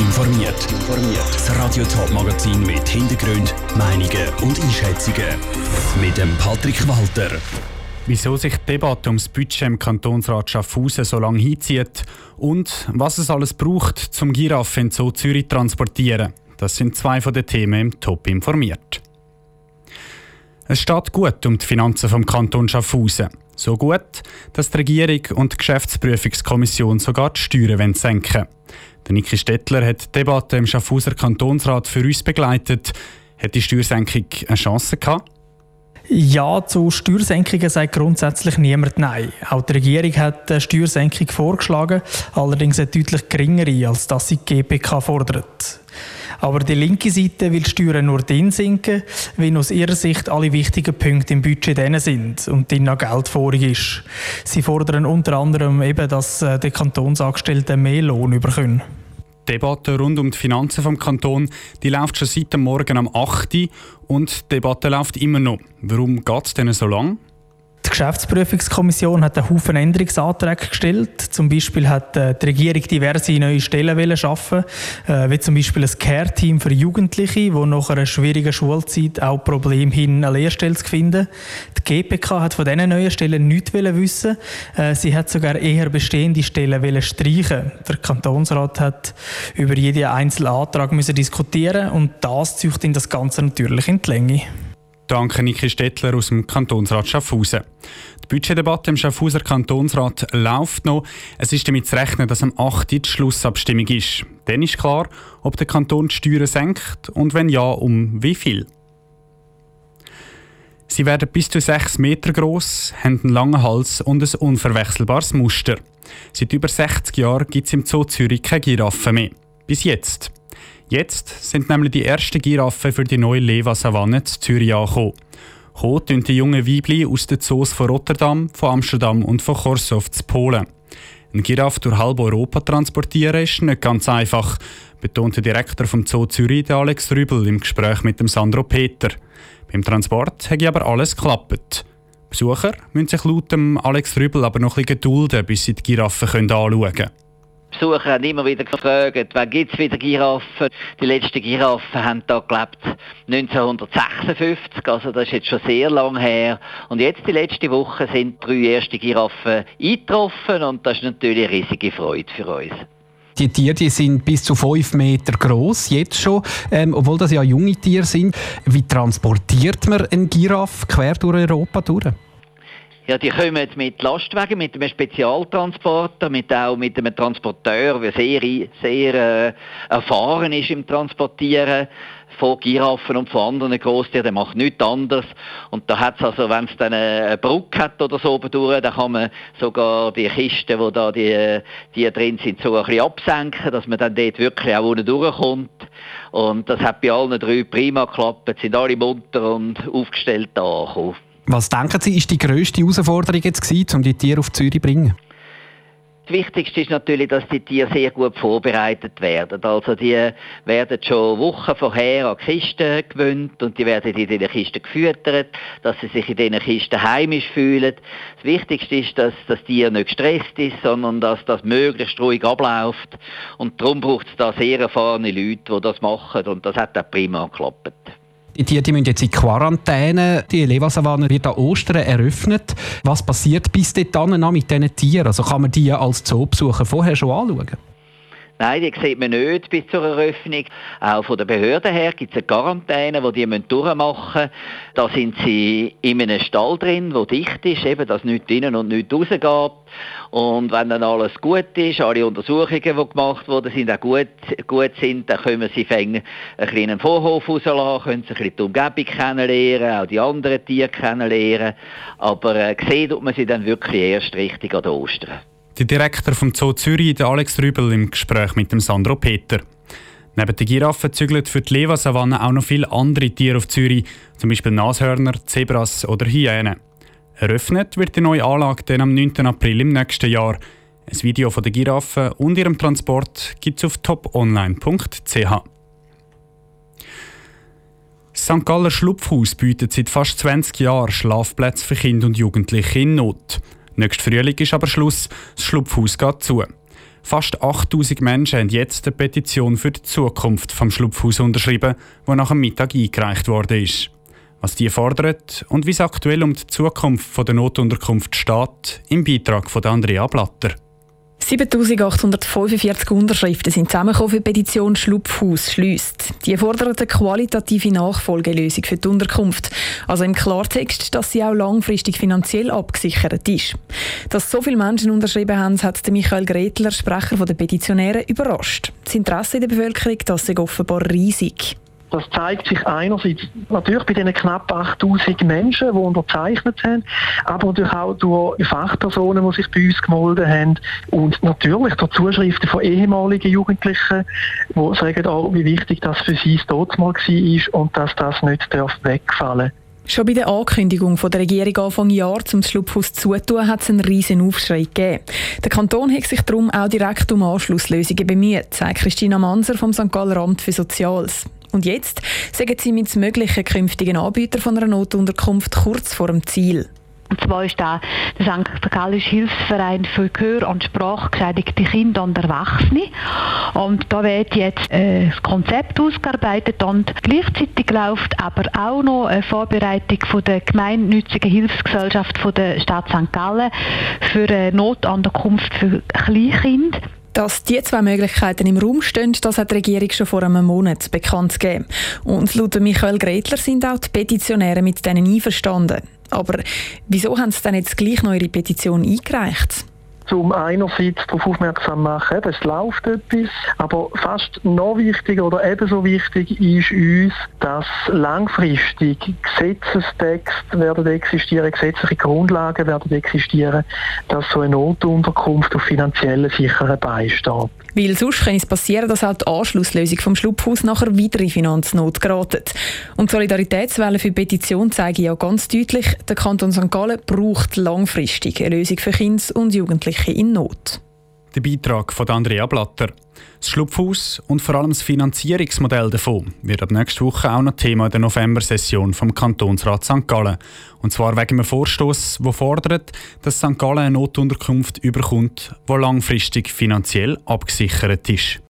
informiert. Das Radio Top Magazin mit Hintergrund, Meinungen und Einschätzungen mit dem Patrick Walter. Wieso sich die Debatte ums Budget im Kantonsrat Schaffhausen so lange hinzieht und was es alles braucht, zum Giraffe in Zoo Zürich transportieren. Das sind zwei von den Themen im Top informiert. Es steht gut um die Finanzen vom Kanton Schaffhausen. So gut, dass die Regierung und die Geschäftsprüfungskommission sogar die Steuern senken wollen. Niki Stettler hat die Debatte im Schaffhauser Kantonsrat für uns begleitet. Hat die Steuersenkung eine Chance gehabt? Ja, zu Steuersenkungen sagt grundsätzlich niemand Nein. Auch die Regierung hat eine Steuersenkung vorgeschlagen, allerdings eine deutlich geringere, als das sie die GPK fordert. Aber die linke Seite will Steuern nur dann sinken, wenn aus ihrer Sicht alle wichtigen Punkte im Budget drin sind und dann noch Geld vorig ist. Sie fordern unter anderem eben, dass äh, die Kantonsangestellten mehr Lohn bekommen. Die Debatte rund um die Finanzen vom Kanton die läuft schon seit dem Morgen am 8. Uhr und die Debatte läuft immer noch. Warum geht es denn so lange? Die Geschäftsprüfungskommission hat einen Haufen Änderungsanträge gestellt. Zum Beispiel hat äh, die Regierung diverse neue Stellen schaffen, äh, wie zum Beispiel ein Care-Team für Jugendliche, wo nach einer schwierigen Schulzeit auch Probleme hin eine Lehrstelle zu finden. Die GPK hat von diesen neuen Stellen nichts wissen. Äh, sie hat sogar eher bestehende Stellen streichen. Der Kantonsrat hat über jeden einzelnen Antrag müssen diskutieren und das in das Ganze natürlich in die Länge. Danke Niki Stettler aus dem Kantonsrat Schaffhausen. Die Budgetdebatte im Schaffhauser Kantonsrat läuft noch. Es ist damit zu rechnen, dass am 8. die Schlussabstimmung ist. Dann ist klar, ob der Kanton die Steuern senkt und wenn ja, um wie viel. Sie werden bis zu 6 Meter groß, haben einen langen Hals und ein unverwechselbares Muster. Seit über 60 Jahren gibt es im Zoo Zürich keine Giraffen mehr. Bis jetzt. Jetzt sind nämlich die ersten Giraffen für die neue Leva-Savanne zu Zürich angekommen. Kommen tun die jungen Weibli aus den Zoos von Rotterdam, von Amsterdam und von Korsov zu Polen. Ein Giraffe durch halb Europa transportieren ist nicht ganz einfach, betont der Direktor vom Zoo Zürich, Alex Rübel, im Gespräch mit dem Sandro Peter. Beim Transport hat aber alles geklappt. Besucher müssen sich laut dem Alex Rübel aber noch ein bisschen gedulden, bis sie die Giraffen anschauen können. Besucher haben immer wieder gefragt, wann gibt es wieder Giraffen? Die letzten Giraffen haben da gelebt 1956, also das ist jetzt schon sehr lang her. Und jetzt, die letzte Woche, sind drei erste Giraffen eingetroffen und das ist natürlich eine riesige Freude für uns. Die Tiere die sind bis zu 5 Meter groß jetzt schon, ähm, obwohl das ja junge Tiere sind. Wie transportiert man einen Giraffe quer durch Europa durch? Ja, die kommen mit Lastwagen, mit einem Spezialtransporter, mit auch mit einem Transporteur, der sehr, sehr äh, erfahren ist im Transportieren von Giraffen und von anderen Großtieren, der macht nichts anderes. Und da hat es also, wenn es dann eine Brücke hat oder so oben durch, dann kann man sogar die Kisten, wo da die, die drin sind, so ein bisschen absenken, dass man dann dort wirklich auch unten durchkommt. Und das hat bei allen drei prima geklappt, sind alle munter und aufgestellt angekommen. Was denken Sie, ist die grösste Herausforderung jetzt gewesen, um die Tiere auf Zürich zu bringen? Das Wichtigste ist natürlich, dass die Tiere sehr gut vorbereitet werden. Also die werden schon Wochen vorher an Kisten gewöhnt und die werden in diesen Kisten gefüttert, dass sie sich in diesen Kisten heimisch fühlen. Das Wichtigste ist, dass das Tier nicht gestresst ist, sondern dass das möglichst ruhig abläuft. Und darum braucht es da sehr erfahrene Leute, die das machen und das hat auch prima geklappt. Die Tiere müssen jetzt in Quarantäne. Die Levasavanne wird an Ostern eröffnet. Was passiert bis dahin noch mit diesen Tieren? Also kann man die als Zoobesucher vorher schon anschauen? Nein, die sieht man nicht bis zur Eröffnung. Auch von der Behörde her gibt es eine Quarantäne, die die durchmachen müssen. Da sind sie in einem Stall drin, der dicht ist, eben, dass nichts rein und nichts rausgeht. Und wenn dann alles gut ist, alle Untersuchungen, die gemacht wurden, sind auch gut, gut sind, dann können sie einen kleinen Vorhof rauslassen, können sie ein bisschen die Umgebung kennenlernen, auch die anderen Tiere kennenlernen. Aber äh, sehen tut man sie dann wirklich erst richtig an Ostern. Der Direktor vom Zoo Zürich, der Alex Rübel, im Gespräch mit dem Sandro Peter. Neben den Giraffen zügeln für die Levasavanne auch noch viele andere Tiere auf Zürich, zum Beispiel Nashörner, Zebras oder Hyänen. Eröffnet wird die neue Anlage dann am 9. April im nächsten Jahr. Ein Video von der Giraffe und ihrem Transport gibt es auf toponline.ch. Das St. Galler Schlupfhaus bietet seit fast 20 Jahren Schlafplätze für Kinder und Jugendliche in Not. Nächsten Frühling ist aber Schluss, das Schlupfhaus geht zu. Fast 8000 Menschen haben jetzt eine Petition für die Zukunft vom Schlupfhaus unterschrieben, die nach dem Mittag eingereicht worden ist. Was die fordert und wie es aktuell um die Zukunft der Notunterkunft steht, im Beitrag von Andrea Blatter. 7845 Unterschriften sind zusammengekommen für die Petition Schlupfhaus schließt. Die fordern eine qualitative Nachfolgelösung für die Unterkunft. Also im Klartext, dass sie auch langfristig finanziell abgesichert ist. Dass so viele Menschen unterschrieben haben, hat Michael Gretler, Sprecher der Petitionäre, überrascht. Das Interesse in der Bevölkerung das ist offenbar riesig. Das zeigt sich einerseits natürlich bei den knapp 8000 Menschen, die unterzeichnet haben, aber natürlich auch durch Fachpersonen, die sich bei uns gemeldet haben und natürlich durch Zuschriften von ehemaligen Jugendlichen, die sagen auch, wie wichtig das für sie dort mal war und dass das nicht wegfallen darf. Schon bei der Ankündigung von der Regierung Anfang Jahr zum Schlupfhaus zutun, hat es einen riesen Aufschrei gegeben. Der Kanton hat sich darum auch direkt um Anschlusslösungen bemüht, sagt Christina Manser vom St. Galler Amt für Soziales. Und jetzt sagen Sie mit möglichen künftigen Anbieter von einer Notunterkunft kurz vor dem Ziel. Und zwar ist da der St. Gallische Hilfsverein für Gehör- und Sprachgeschädigte Kinder und Erwachsene. Und da wird jetzt ein Konzept ausgearbeitet und gleichzeitig läuft aber auch noch eine Vorbereitung von der gemeinnützigen Hilfsgesellschaft von der Stadt St. Gallen für eine Notunterkunft für Kleinkinder. Dass die zwei Möglichkeiten im Raum stehen, das hat die Regierung schon vor einem Monat bekannt gegeben. Und laut Michael Gretler sind auch die Petitionäre mit denen einverstanden. Aber wieso haben sie dann jetzt gleich noch ihre Petition eingereicht? Um einerseits darauf aufmerksam machen, eben, es läuft etwas, aber fast noch wichtiger oder ebenso wichtig ist uns, dass langfristig Gesetzestexte werden existieren, gesetzliche Grundlagen werden existieren, dass so eine Notunterkunft auf finanziellen sicheren Beinen. Weil sonst kann es passieren, dass auch die Anschlusslösung vom Schlupfhaus nachher wieder in Finanznot geratet. Und die Solidaritätswelle für die Petition zeigen ja ganz deutlich, der Kanton St. Gallen braucht langfristig eine Lösung für Kinder und Jugendliche Jugendliche in Not. Der Beitrag von Andrea Blatter. Das Schlupfhaus und vor allem das Finanzierungsmodell davon wird ab nächster Woche auch noch Thema der November-Session vom Kantonsrat St. Gallen. Und zwar wegen einem Vorstoß, der fordert, dass St. Gallen eine Notunterkunft überkommt, die langfristig finanziell abgesichert ist.